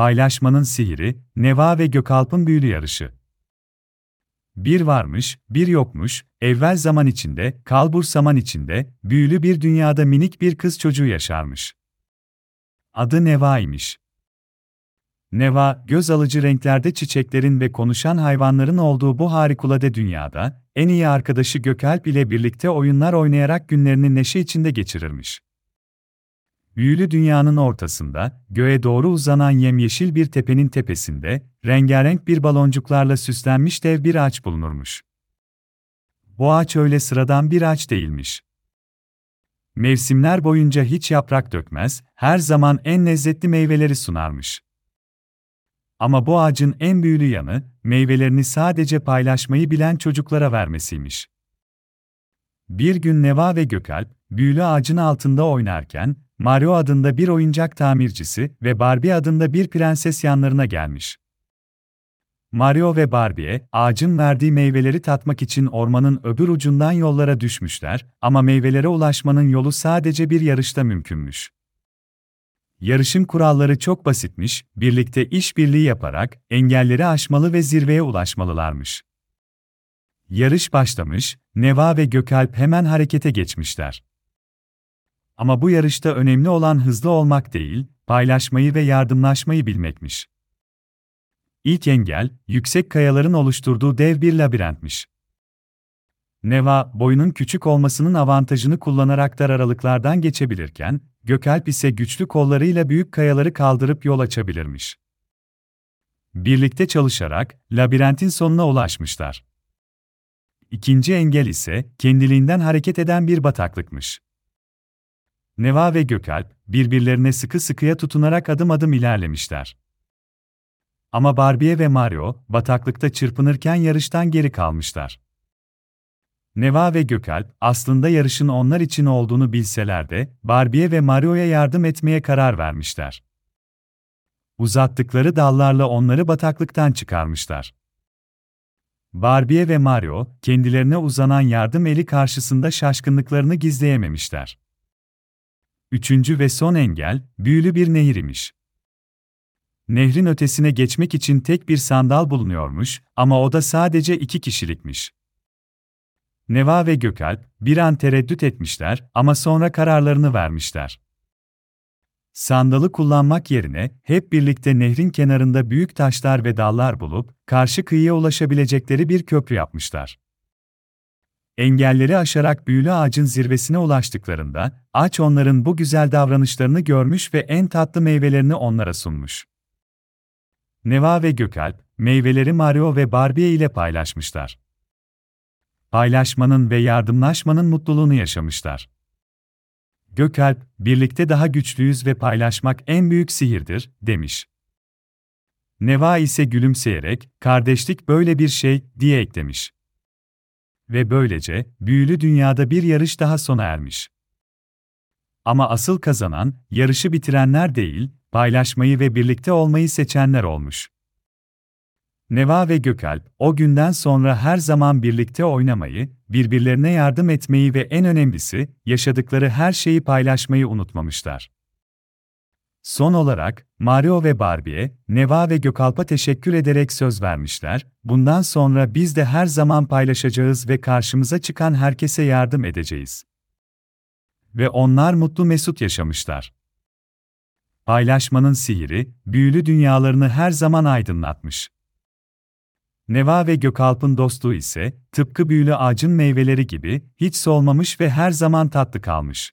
Paylaşmanın sihiri, Neva ve Gökalp'ın büyülü yarışı. Bir varmış, bir yokmuş, evvel zaman içinde, kalbur zaman içinde, büyülü bir dünyada minik bir kız çocuğu yaşarmış. Adı Neva'ymış. Neva, göz alıcı renklerde çiçeklerin ve konuşan hayvanların olduğu bu harikulade dünyada, en iyi arkadaşı Gökalp ile birlikte oyunlar oynayarak günlerini neşe içinde geçirirmiş. Büyülü dünyanın ortasında, göğe doğru uzanan yemyeşil bir tepenin tepesinde, rengarenk bir baloncuklarla süslenmiş dev bir ağaç bulunurmuş. Bu ağaç öyle sıradan bir ağaç değilmiş. Mevsimler boyunca hiç yaprak dökmez, her zaman en lezzetli meyveleri sunarmış. Ama bu ağacın en büyülü yanı, meyvelerini sadece paylaşmayı bilen çocuklara vermesiymiş. Bir gün Neva ve Gökalp, büyülü ağacın altında oynarken, Mario adında bir oyuncak tamircisi ve Barbie adında bir prenses yanlarına gelmiş. Mario ve Barbie, ağacın verdiği meyveleri tatmak için ormanın öbür ucundan yollara düşmüşler ama meyvelere ulaşmanın yolu sadece bir yarışta mümkünmüş. Yarışın kuralları çok basitmiş, birlikte işbirliği yaparak engelleri aşmalı ve zirveye ulaşmalılarmış. Yarış başlamış, Neva ve Gökalp hemen harekete geçmişler. Ama bu yarışta önemli olan hızlı olmak değil, paylaşmayı ve yardımlaşmayı bilmekmiş. İlk engel, yüksek kayaların oluşturduğu dev bir labirentmiş. Neva, boyunun küçük olmasının avantajını kullanarak dar aralıklardan geçebilirken, Gökalp ise güçlü kollarıyla büyük kayaları kaldırıp yol açabilirmiş. Birlikte çalışarak labirentin sonuna ulaşmışlar. İkinci engel ise kendiliğinden hareket eden bir bataklıkmış. Neva ve Gökalp birbirlerine sıkı sıkıya tutunarak adım adım ilerlemişler. Ama Barbie ve Mario bataklıkta çırpınırken yarıştan geri kalmışlar. Neva ve Gökalp aslında yarışın onlar için olduğunu bilseler de Barbie ve Mario'ya yardım etmeye karar vermişler. Uzattıkları dallarla onları bataklıktan çıkarmışlar. Barbie ve Mario, kendilerine uzanan yardım eli karşısında şaşkınlıklarını gizleyememişler. Üçüncü ve son engel, büyülü bir nehir imiş. Nehrin ötesine geçmek için tek bir sandal bulunuyormuş ama o da sadece iki kişilikmiş. Neva ve Gökalp bir an tereddüt etmişler ama sonra kararlarını vermişler. Sandalı kullanmak yerine hep birlikte nehrin kenarında büyük taşlar ve dallar bulup karşı kıyıya ulaşabilecekleri bir köprü yapmışlar. Engelleri aşarak büyülü ağacın zirvesine ulaştıklarında, ağaç onların bu güzel davranışlarını görmüş ve en tatlı meyvelerini onlara sunmuş. Neva ve Gökalp, meyveleri Mario ve Barbie ile paylaşmışlar. Paylaşmanın ve yardımlaşmanın mutluluğunu yaşamışlar. Gökalp, birlikte daha güçlüyüz ve paylaşmak en büyük sihirdir, demiş. Neva ise gülümseyerek, kardeşlik böyle bir şey, diye eklemiş. Ve böylece, büyülü dünyada bir yarış daha sona ermiş. Ama asıl kazanan, yarışı bitirenler değil, paylaşmayı ve birlikte olmayı seçenler olmuş. Neva ve Gökalp, o günden sonra her zaman birlikte oynamayı, birbirlerine yardım etmeyi ve en önemlisi, yaşadıkları her şeyi paylaşmayı unutmamışlar. Son olarak, Mario ve Barbie, Neva ve Gökalp'a teşekkür ederek söz vermişler, bundan sonra biz de her zaman paylaşacağız ve karşımıza çıkan herkese yardım edeceğiz. Ve onlar mutlu mesut yaşamışlar. Paylaşmanın sihiri, büyülü dünyalarını her zaman aydınlatmış. Neva ve Gökalp'ın dostluğu ise, tıpkı büyülü ağacın meyveleri gibi, hiç solmamış ve her zaman tatlı kalmış.